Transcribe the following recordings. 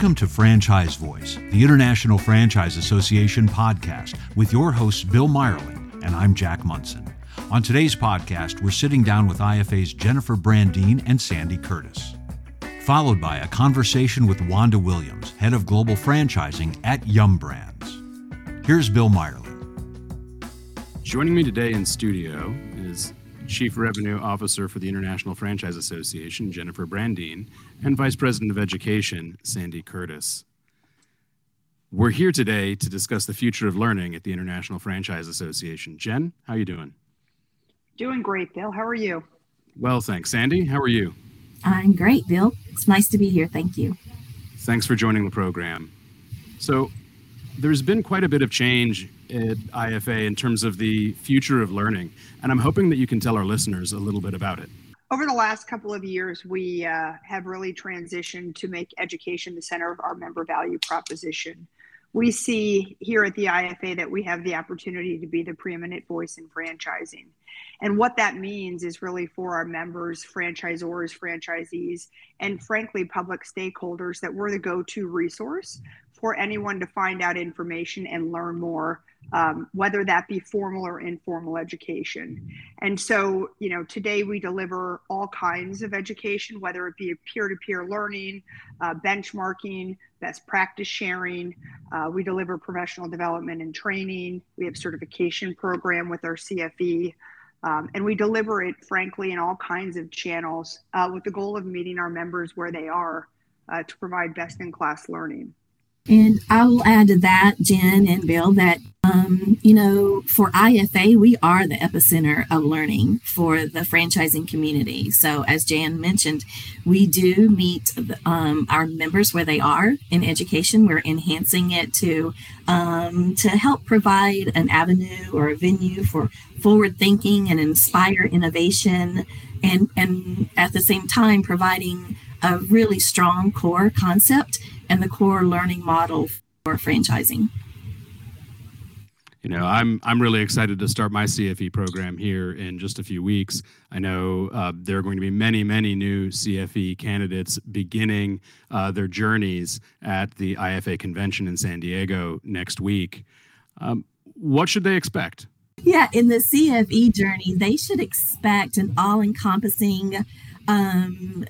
Welcome to Franchise Voice, the International Franchise Association podcast, with your hosts Bill Meierling and I'm Jack Monson. On today's podcast, we're sitting down with IFA's Jennifer Brandeen and Sandie Curtis, followed by a conversation with Wanda Williams, head of global franchising at Yum Brands. Here's Bill Meierling. Joining me today in studio is Chief Revenue Officer for the International Franchise Association, Jennifer Brandeen, and Vice President of Education, Sandie Curtis. We're here today to discuss the future of learning at the International Franchise Association. Jen, how are you doing? Doing great, Bill. How are you? Well, thanks. Sandie, how are you? I'm great, Bill. It's nice to be here. Thank you. Thanks for joining the program. So, there's been quite a bit of change at IFA in terms of the future of learning, and I'm hoping that you can tell our listeners a little bit about it. Over the last couple of years, we uh, have really transitioned to make education the center of our member value proposition. We see here at the IFA that we have the opportunity to be the preeminent voice in franchising. And what that means is really for our members, franchisors, franchisees, and frankly, public stakeholders that we're the go to resource for anyone to find out information and learn more, um, whether that be formal or informal education. And so, you know, today we deliver all kinds of education, whether it be peer to peer learning, uh, benchmarking, best practice sharing. Uh, we deliver professional development and training. We have certification program with our CFE. Um, and we deliver it, frankly, in all kinds of channels uh, with the goal of meeting our members where they are uh, to provide best in class learning. And I will add to that, Jen and Bill, that, um, you know, for IFA, we are the epicenter of learning for the franchising community. So, as Jan mentioned, we do meet um, our members where they are in education. We're enhancing it to, um, to help provide an avenue or a venue for forward thinking and inspire innovation, and, and at the same time, providing a really strong core concept and the core learning model for franchising. You know, I'm I'm really excited to start my CFE program here in just a few weeks. I know uh, there are going to be many, many new CFE candidates beginning uh, their journeys at the IFA convention in San Diego next week. Um, what should they expect? Yeah, in the CFE journey, they should expect an all-encompassing um,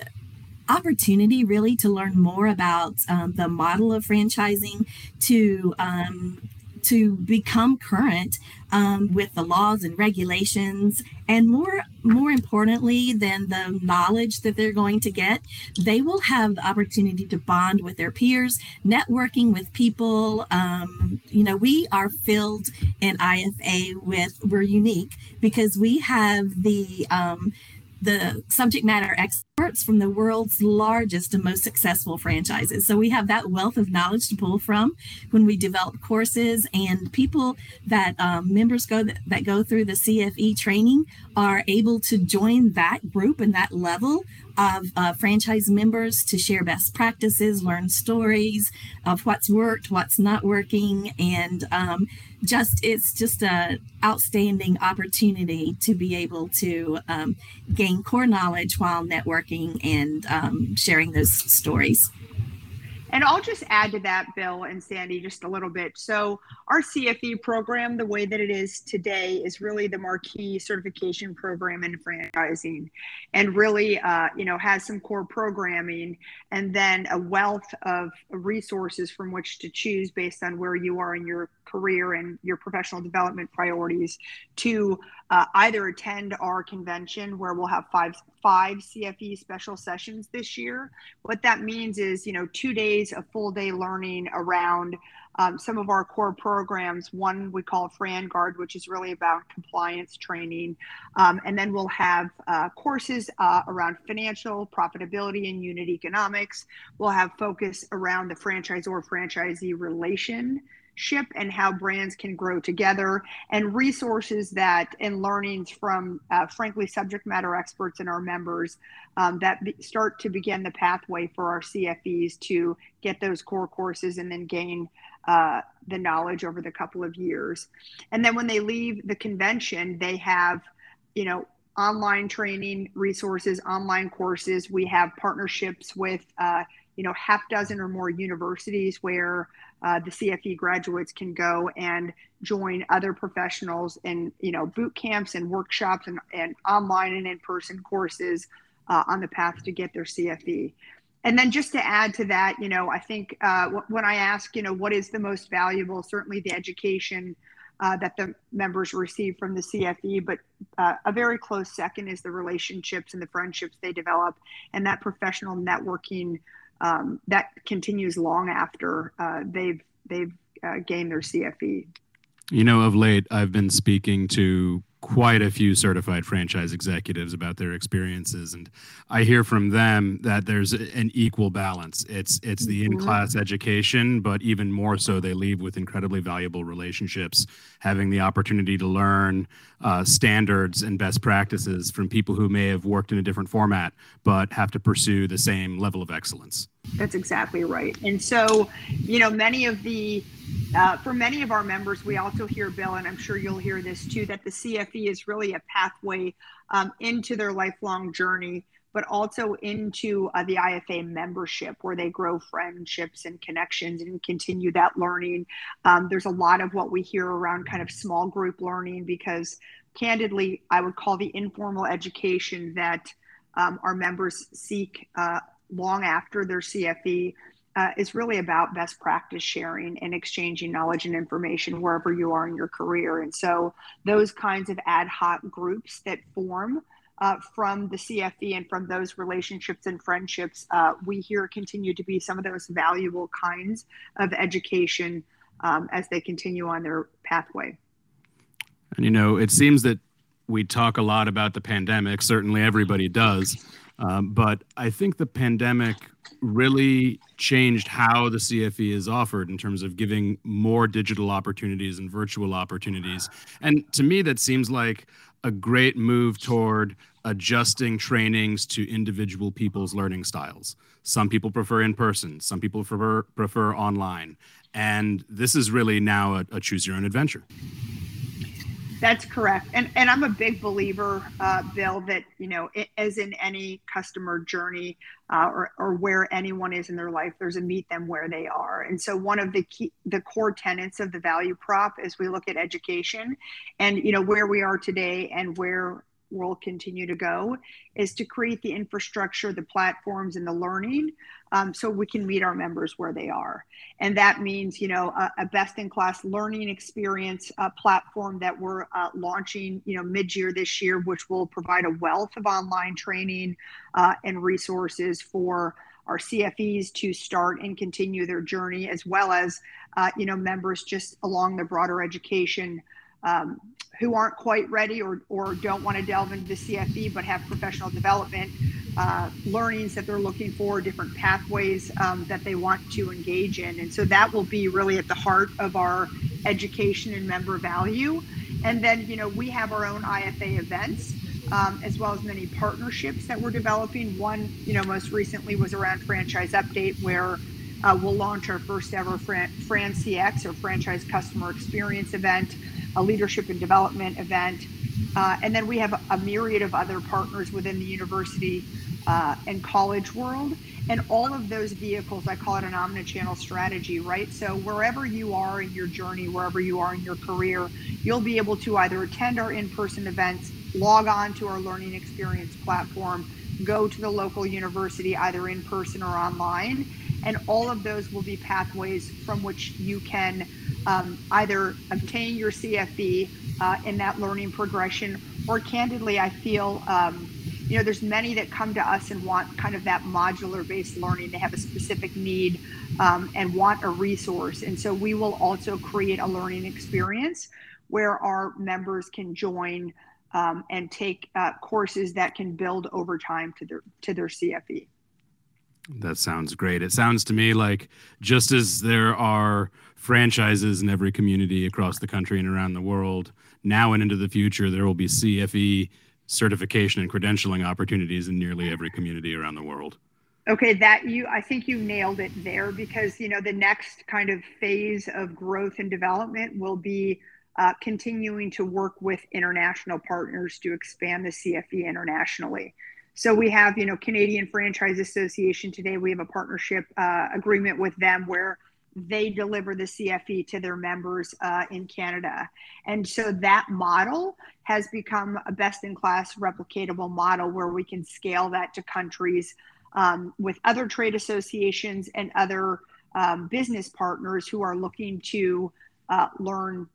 opportunity really to learn more about um, the model of franchising to um, to become current um, with the laws and regulations and more more importantly than the knowledge that they're going to get they will have the opportunity to bond with their peers networking with people um, you know we are filled in ifa with we're unique because we have the um, the subject matter experts from the world's largest and most successful franchises. So we have that wealth of knowledge to pull from when we develop courses, and people that um, members go that, that go through the CFE training are able to join that group and that level of uh, franchise members to share best practices, learn stories of what's worked, what's not working, and um, just it's just a outstanding opportunity to be able to um, gain core knowledge while networking and um, sharing those stories. And I'll just add to that, Bill and Sandie, just a little bit. So, our CFE program, the way that it is today, is really the marquee certification program in franchising, and really, uh, you know, has some core programming and then a wealth of resources from which to choose based on where you are in your career and your professional development priorities to uh, either attend our convention where we'll have five five CFE special sessions this year. What that means is, you know, two days of full day learning around um, some of our core programs. One we call FranGuard, which is really about compliance training. Um, and then we'll have uh, courses uh, around financial profitability and unit economics. We'll have focus around the franchisor franchisee relation ship and how brands can grow together and resources that and learnings from uh, frankly subject matter experts and our members um, that be, start to begin the pathway for our cfes to get those core courses and then gain uh, the knowledge over the couple of years and then when they leave the convention they have you know online training resources online courses we have partnerships with uh, you know half dozen or more universities where uh, the CFE graduates can go and join other professionals in you know boot camps and workshops and, and online and in-person courses uh, on the path to get their CFE. And then just to add to that, you know, I think uh, when I ask, you know, what is the most valuable, certainly the education uh, that the members receive from the CFE, but uh, a very close second is the relationships and the friendships they develop and that professional networking um, that continues long after uh, they've they've uh, gained their CFE. You know, of late, I've been speaking to quite a few certified franchise executives about their experiences and i hear from them that there's an equal balance it's it's the mm-hmm. in-class education but even more so they leave with incredibly valuable relationships having the opportunity to learn uh, standards and best practices from people who may have worked in a different format but have to pursue the same level of excellence that's exactly right and so you know many of the uh, for many of our members, we also hear, Bill, and I'm sure you'll hear this too, that the CFE is really a pathway um, into their lifelong journey, but also into uh, the IFA membership where they grow friendships and connections and continue that learning. Um, there's a lot of what we hear around kind of small group learning because, candidly, I would call the informal education that um, our members seek uh, long after their CFE uh, is really about best practice sharing and exchanging knowledge and information wherever you are in your career. And so those kinds of ad hoc groups that form uh, from the CFE and from those relationships and friendships, uh, we hear continue to be some of those valuable kinds of education um, as they continue on their pathway. And you know, it seems that we talk a lot about the pandemic. Certainly, everybody does. Um, but I think the pandemic really changed how the CFE is offered in terms of giving more digital opportunities and virtual opportunities. And to me, that seems like a great move toward adjusting trainings to individual people's learning styles. Some people prefer in person, some people prefer, prefer online. And this is really now a, a choose your own adventure. That's correct. And, and I'm a big believer, uh, Bill, that, you know, it, as in any customer journey uh, or, or where anyone is in their life, there's a meet them where they are. And so one of the key, the core tenets of the value prop as we look at education and, you know, where we are today and where will continue to go is to create the infrastructure, the platforms, and the learning um, so we can meet our members where they are. And that means, you know, a, a best-in-class learning experience a platform that we're uh, launching, you know, mid-year this year, which will provide a wealth of online training uh, and resources for our CFEs to start and continue their journey, as well as, uh, you know, members just along the broader education um, who aren't quite ready or, or don't want to delve into the CFE but have professional development uh, learnings that they're looking for, different pathways um, that they want to engage in. And so that will be really at the heart of our education and member value. And then, you know, we have our own IFA events. Um, as well as many partnerships that we're developing. One, you know, most recently was around Franchise Update, where uh, we'll launch our first ever Fran, Fran CX or Franchise Customer Experience event a leadership and development event. Uh, and then we have a, myriad of other partners within the university uh, and college world. And all of those vehicles, I call it an omni-channel strategy, right? So wherever you are in your journey, wherever you are in your career, you'll be able to either attend our in-person events, log on to our learning experience platform, go to the local university either in person or online, and all of those will be pathways from which you can um, either obtain your CFE uh, in that learning progression, or candidly, I feel, um, you know, there's many that come to us and want kind of that modular based learning. They have a specific need um, and want a resource. And so we will also create a learning experience where our members can join um, and take uh, courses that can build over time to their to their CFE. That sounds great. It sounds to me like just as there are franchises in every community across the country and around the world, now and into the future, there will be CFE certification and credentialing opportunities in nearly every community around the world. Okay, that you, I think you nailed it there because, you know, the next kind of phase of growth and development will be uh, continuing to work with international partners to expand the CFE internationally. So we have, you know, Canadian Franchise Association today. We have a partnership uh, agreement with them where they deliver the CFE to their members uh, in Canada. And so that model has become a best in class replicatable model where we can scale that to countries um, with other trade associations and other um, business partners who are looking to uh, learn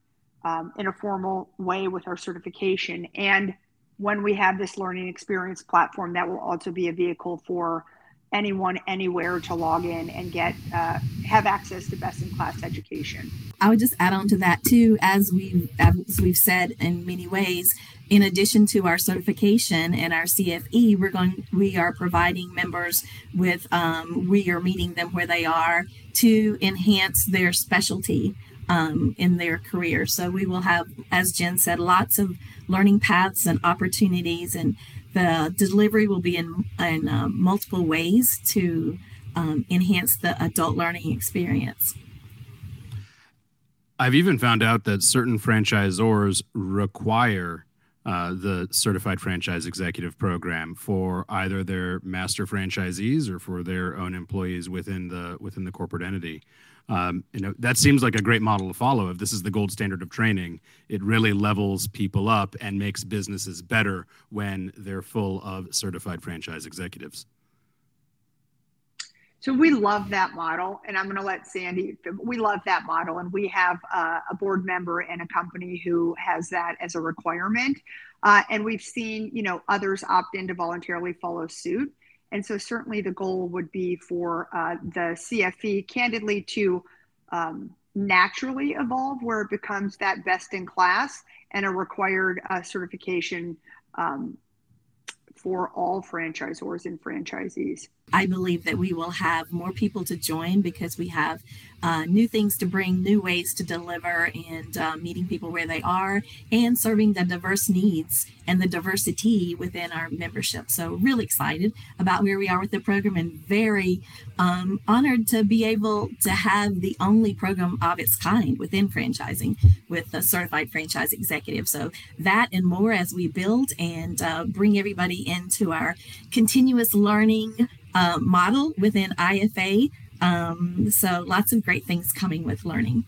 um, in a formal way with our certification. And when we have this learning experience platform, that will also be a vehicle for anyone anywhere to log in and get uh, have access to best in class education. I would just add on to that too, as we've as we've said in many ways. In addition to our certification and our CFE, we're going we are providing members with um, we are meeting them where they are to enhance their specialty um, in their career. So we will have, as Jen said, lots of learning paths and opportunities and the delivery will be in, in uh, multiple ways to um, enhance the adult learning experience. I've even found out that certain franchisors require uh, the certified franchise executive program for either their master franchisees or for their own employees within the within the corporate entity. Um, you know that seems like a great model to follow. If this is the gold standard of training, it really levels people up and makes businesses better when they're full of certified franchise executives. So we love that model, and I'm going to let Sandie. We love that model, and we have a board member in a company who has that as a requirement, uh, and we've seen you know others opt in to voluntarily follow suit. And so certainly the goal would be for uh, the CFE, candidly, to um, naturally evolve where it becomes that best in class and a required uh, certification um, for all franchisors and franchisees. I believe that we will have more people to join because we have uh, new things to bring, new ways to deliver, and uh, meeting people where they are and serving the diverse needs and the diversity within our membership. So, really excited about where we are with the program and very um, honored to be able to have the only program of its kind within franchising with a certified franchise executive. So, that and more as we build and uh, bring everybody into our continuous learning uh, model within IFA. Um, so lots of great things coming with learning.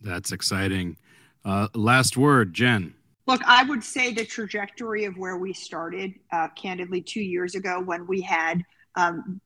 That's exciting. Uh, last word, Jen. Look, I would say the trajectory of where we started, uh, candidly, two years ago when we had um,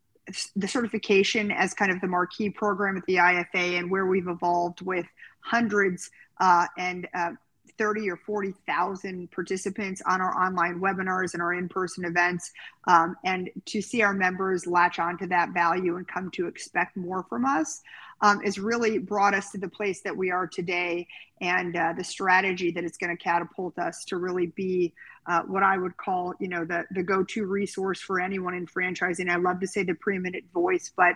the certification as kind of the marquee program at the IFA and where we've evolved with hundreds uh, and uh, 30 or 40,000 participants on our online webinars and our in-person events. Um, and to see our members latch onto that value and come to expect more from us um, has really brought us to the place that we are today and uh, the strategy that is going to catapult us to really be uh, what I would call, you know, the, the go-to resource for anyone in franchising. I love to say the preeminent voice, but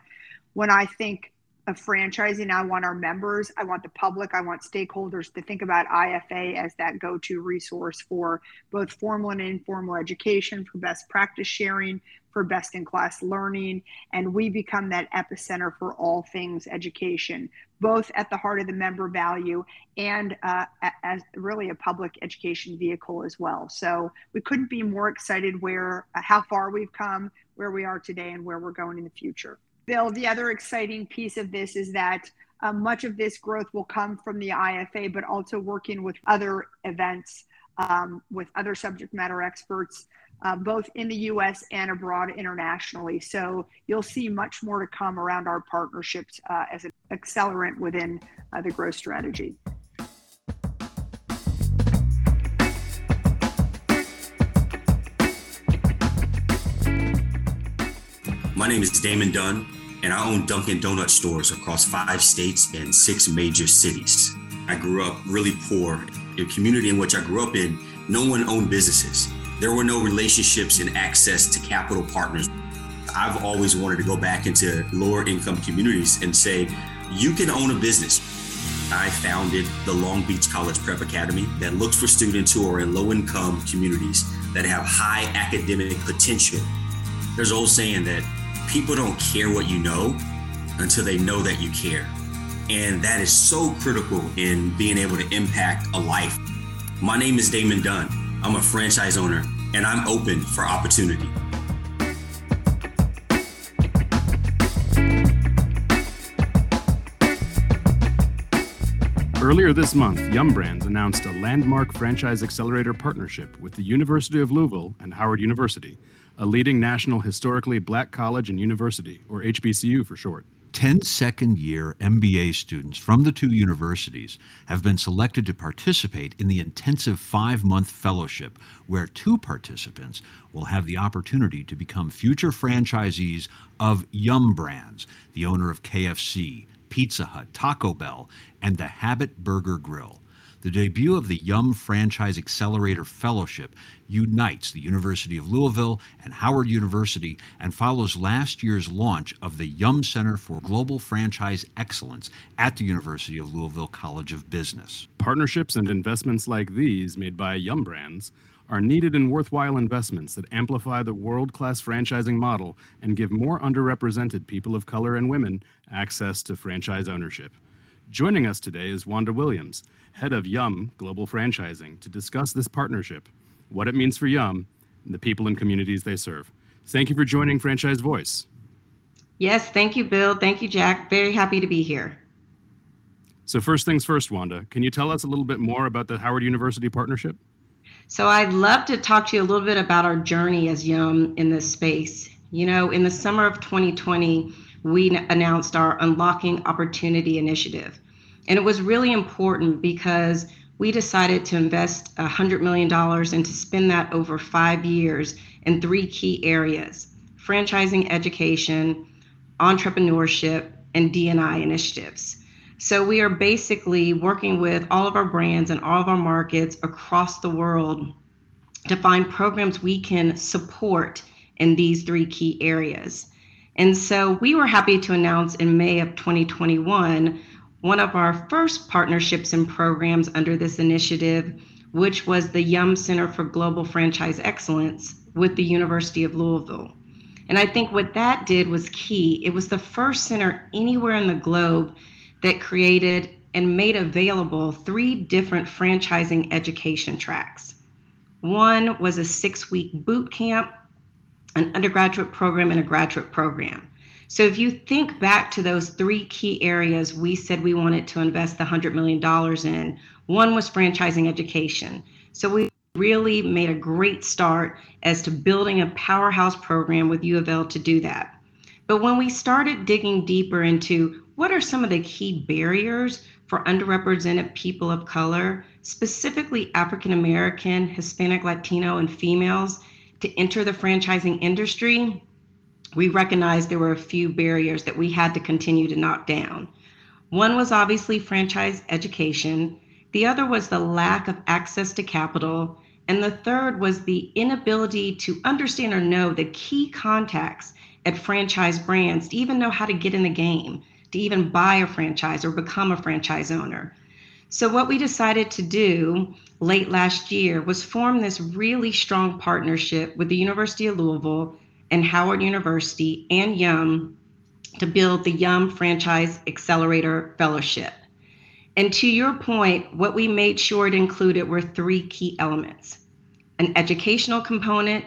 when I think of franchising. I want our members, I want the public, I want stakeholders to think about IFA as that go to resource for both formal and informal education, for best practice sharing, for best in class learning. And we become that epicenter for all things education, both at the heart of the member value and uh, as really a public education vehicle as well. So we couldn't be more excited where, uh, how far we've come, where we are today, and where we're going in the future. Bill, the other exciting piece of this is that uh, much of this growth will come from the IFA, but also working with other events, um, with other subject matter experts, uh, both in the US and abroad internationally. So you'll see much more to come around our partnerships uh, as an accelerant within uh, the growth strategy. My name is Damon Dunn and I own Dunkin' Donut stores across five states and six major cities. I grew up really poor. The community in which I grew up in, no one owned businesses. There were no relationships and access to capital partners. I've always wanted to go back into lower income communities and say, you can own a business. I founded the Long Beach College Prep Academy that looks for students who are in low income communities that have high academic potential. There's an old saying that people don't care what you know until they know that you care. And that is so critical in being able to impact a life. My name is Damon Dunn. I'm a franchise owner and I'm open for opportunity. Earlier this month, Yum Brands announced a landmark franchise accelerator partnership with the University of Louisville and Howard University a leading national historically black college and university, or HBCU for short. 10 second year MBA students from the two universities have been selected to participate in the intensive five month fellowship, where two participants will have the opportunity to become future franchisees of Yum Brands, the owner of KFC, Pizza Hut, Taco Bell, and the Habit Burger Grill. The debut of the Yum Franchise Accelerator Fellowship unites the University of Louisville and Howard University and follows last year's launch of the Yum Center for Global Franchise Excellence at the University of Louisville College of Business. Partnerships and investments like these made by Yum Brands are needed and worthwhile investments that amplify the world class franchising model and give more underrepresented people of color and women access to franchise ownership. Joining us today is Wanda Williams, head of Yum Global Franchising, to discuss this partnership, what it means for Yum, and the people and communities they serve. Thank you for joining Franchise Voice. Yes, thank you, Bill. Thank you, Jack. Very happy to be here. So, first things first, Wanda, can you tell us a little bit more about the Howard University partnership? So, I'd love to talk to you a little bit about our journey as Yum in this space. You know, in the summer of 2020, we announced our Unlocking Opportunity Initiative. And it was really important because we decided to invest $100 million and to spend that over five years in three key areas franchising education, entrepreneurship, and DNI initiatives. So we are basically working with all of our brands and all of our markets across the world to find programs we can support in these three key areas. And so we were happy to announce in May of 2021 one of our first partnerships and programs under this initiative, which was the Yum Center for Global Franchise Excellence with the University of Louisville. And I think what that did was key. It was the first center anywhere in the globe that created and made available three different franchising education tracks. One was a six week boot camp, an undergraduate program, and a graduate program. So if you think back to those three key areas we said we wanted to invest the $100 million in, one was franchising education. So we really made a great start as to building a powerhouse program with U of L to do that. But when we started digging deeper into what are some of the key barriers for underrepresented people of color, specifically African American, Hispanic, Latino, and females, to enter the franchising industry, we recognized there were a few barriers that we had to continue to knock down. One was obviously franchise education, the other was the lack of access to capital, and the third was the inability to understand or know the key contacts at franchise brands to even know how to get in the game, to even buy a franchise or become a franchise owner. So, what we decided to do late last year was form this really strong partnership with the University of Louisville and Howard University and Yum to build the Yum Franchise Accelerator Fellowship. And to your point, what we made sure it included were three key elements an educational component,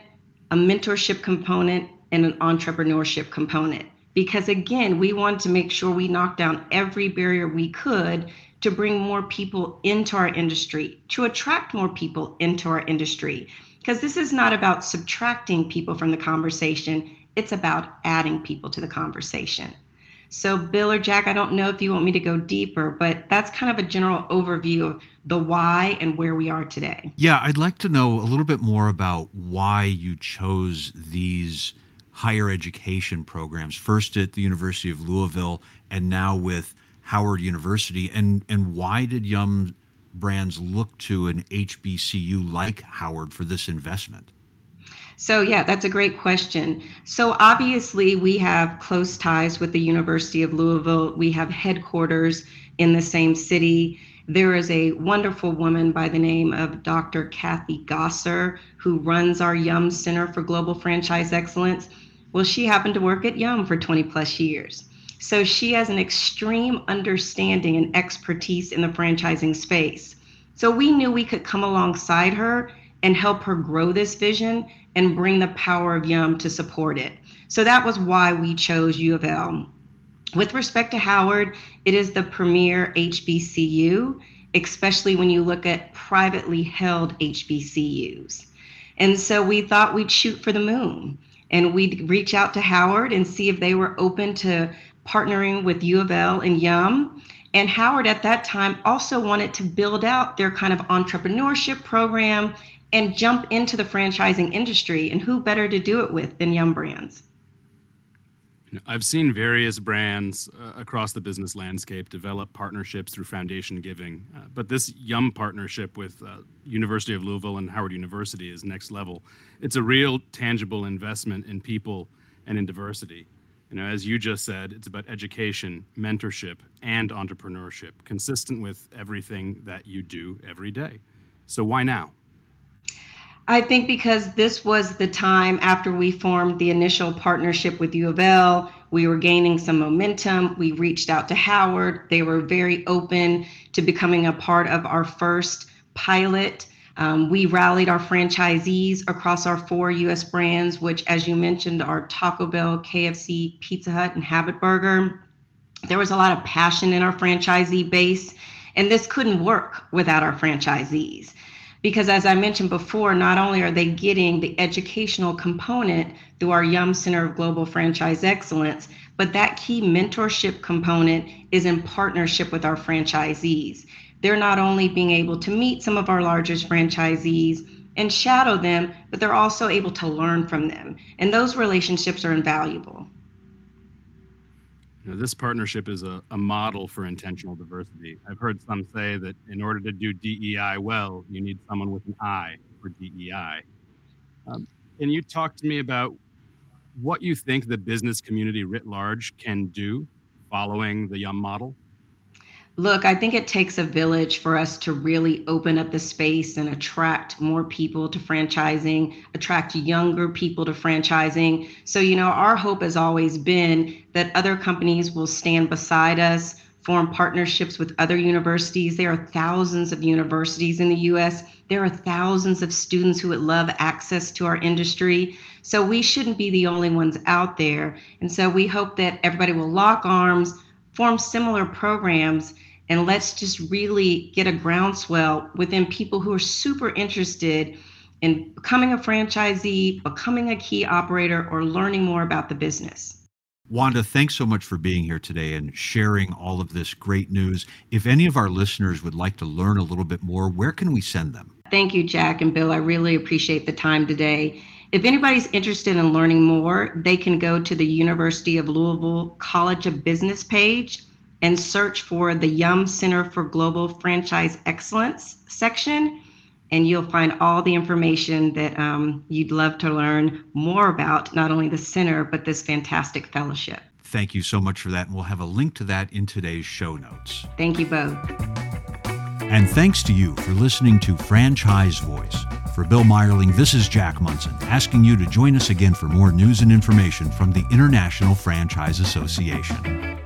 a mentorship component, and an entrepreneurship component. Because again, we wanted to make sure we knocked down every barrier we could to bring more people into our industry, to attract more people into our industry, because this is not about subtracting people from the conversation, it's about adding people to the conversation. So, Bill or Jack, I don't know if you want me to go deeper, but that's kind of a general overview of the why and where we are today. Yeah, I'd like to know a little bit more about why you chose these higher education programs, first at the University of Louisville and now with Howard University, and, and why did Yum brands look to an HBCU like Howard for this investment? So, yeah, that's a great question. So, obviously, we have close ties with the University of Louisville. We have headquarters in the same city. There is a wonderful woman by the name of Dr. Kathy Gosser who runs our Yum Center for Global Franchise Excellence. Well, she happened to work at Yum for 20 plus years. So she has an extreme understanding and expertise in the franchising space. So we knew we could come alongside her and help her grow this vision and bring the power of Yum to support it. So that was why we chose U of L. With respect to Howard, it is the premier HBCU, especially when you look at privately held HBCUs. And so we thought we'd shoot for the moon and we'd reach out to Howard and see if they were open to partnering with U of L and Yum. And Howard at that time also wanted to build out their kind of entrepreneurship program and jump into the franchising industry. And who better to do it with than Yum Brands? I've seen various brands uh, across the business landscape develop partnerships through foundation giving, uh, but this Yum partnership with uh, University of Louisville and Howard University is next level. It's a real tangible investment in people and in diversity. You know, as you just said, it's about education, mentorship, and entrepreneurship, consistent with everything that you do every day. So why now? I think because this was the time after we formed the initial partnership with U of L, we were gaining some momentum. We reached out to Howard. They were very open to becoming a part of our first pilot. Um, we rallied our franchisees across our four US brands, which, as you mentioned, are Taco Bell, KFC, Pizza Hut, and Habit Burger. There was a lot of passion in our franchisee base, and this couldn't work without our franchisees because as I mentioned before, not only are they getting the educational component through our Yum Center of Global Franchise Excellence, but that key mentorship component is in partnership with our franchisees. They're not only being able to meet some of our largest franchisees and shadow them, but they're also able to learn from them. And those relationships are invaluable. This partnership is a, a model for intentional diversity. I've heard some say that in order to do DEI well, you need someone with an I for DEI. Um, can you talk to me about what you think the business community writ large can do following the Yum model? Look, I think it takes a village for us to really open up the space and attract more people to franchising, attract younger people to franchising. So, you know, our hope has always been that other companies will stand beside us, form partnerships with other universities. There are thousands of universities in the US. There are thousands of students who would love access to our industry. So, we shouldn't be the only ones out there. And so, we hope that everybody will lock arms, form similar programs and let's just really get a groundswell within people who are super interested in becoming a franchisee, becoming a key operator, or learning more about the business. Wanda, thanks so much for being here today and sharing all of this great news. If any of our listeners would like to learn a little bit more, where can we send them? Thank you, Jack and Bill. I really appreciate the time today. If anybody's interested in learning more, they can go to the University of Louisville College of Business page and search for the Yum Center for Global Franchise Excellence section, and you'll find all the information that um, you'd love to learn more about, not only the center, but this fantastic fellowship. Thank you so much for that. And we'll have a link to that in today's show notes. Thank you both. And thanks to you for listening to Franchise Voice. For Bill Meierling, this is Jack Monson, asking you to join us again for more news and information from the International Franchise Association.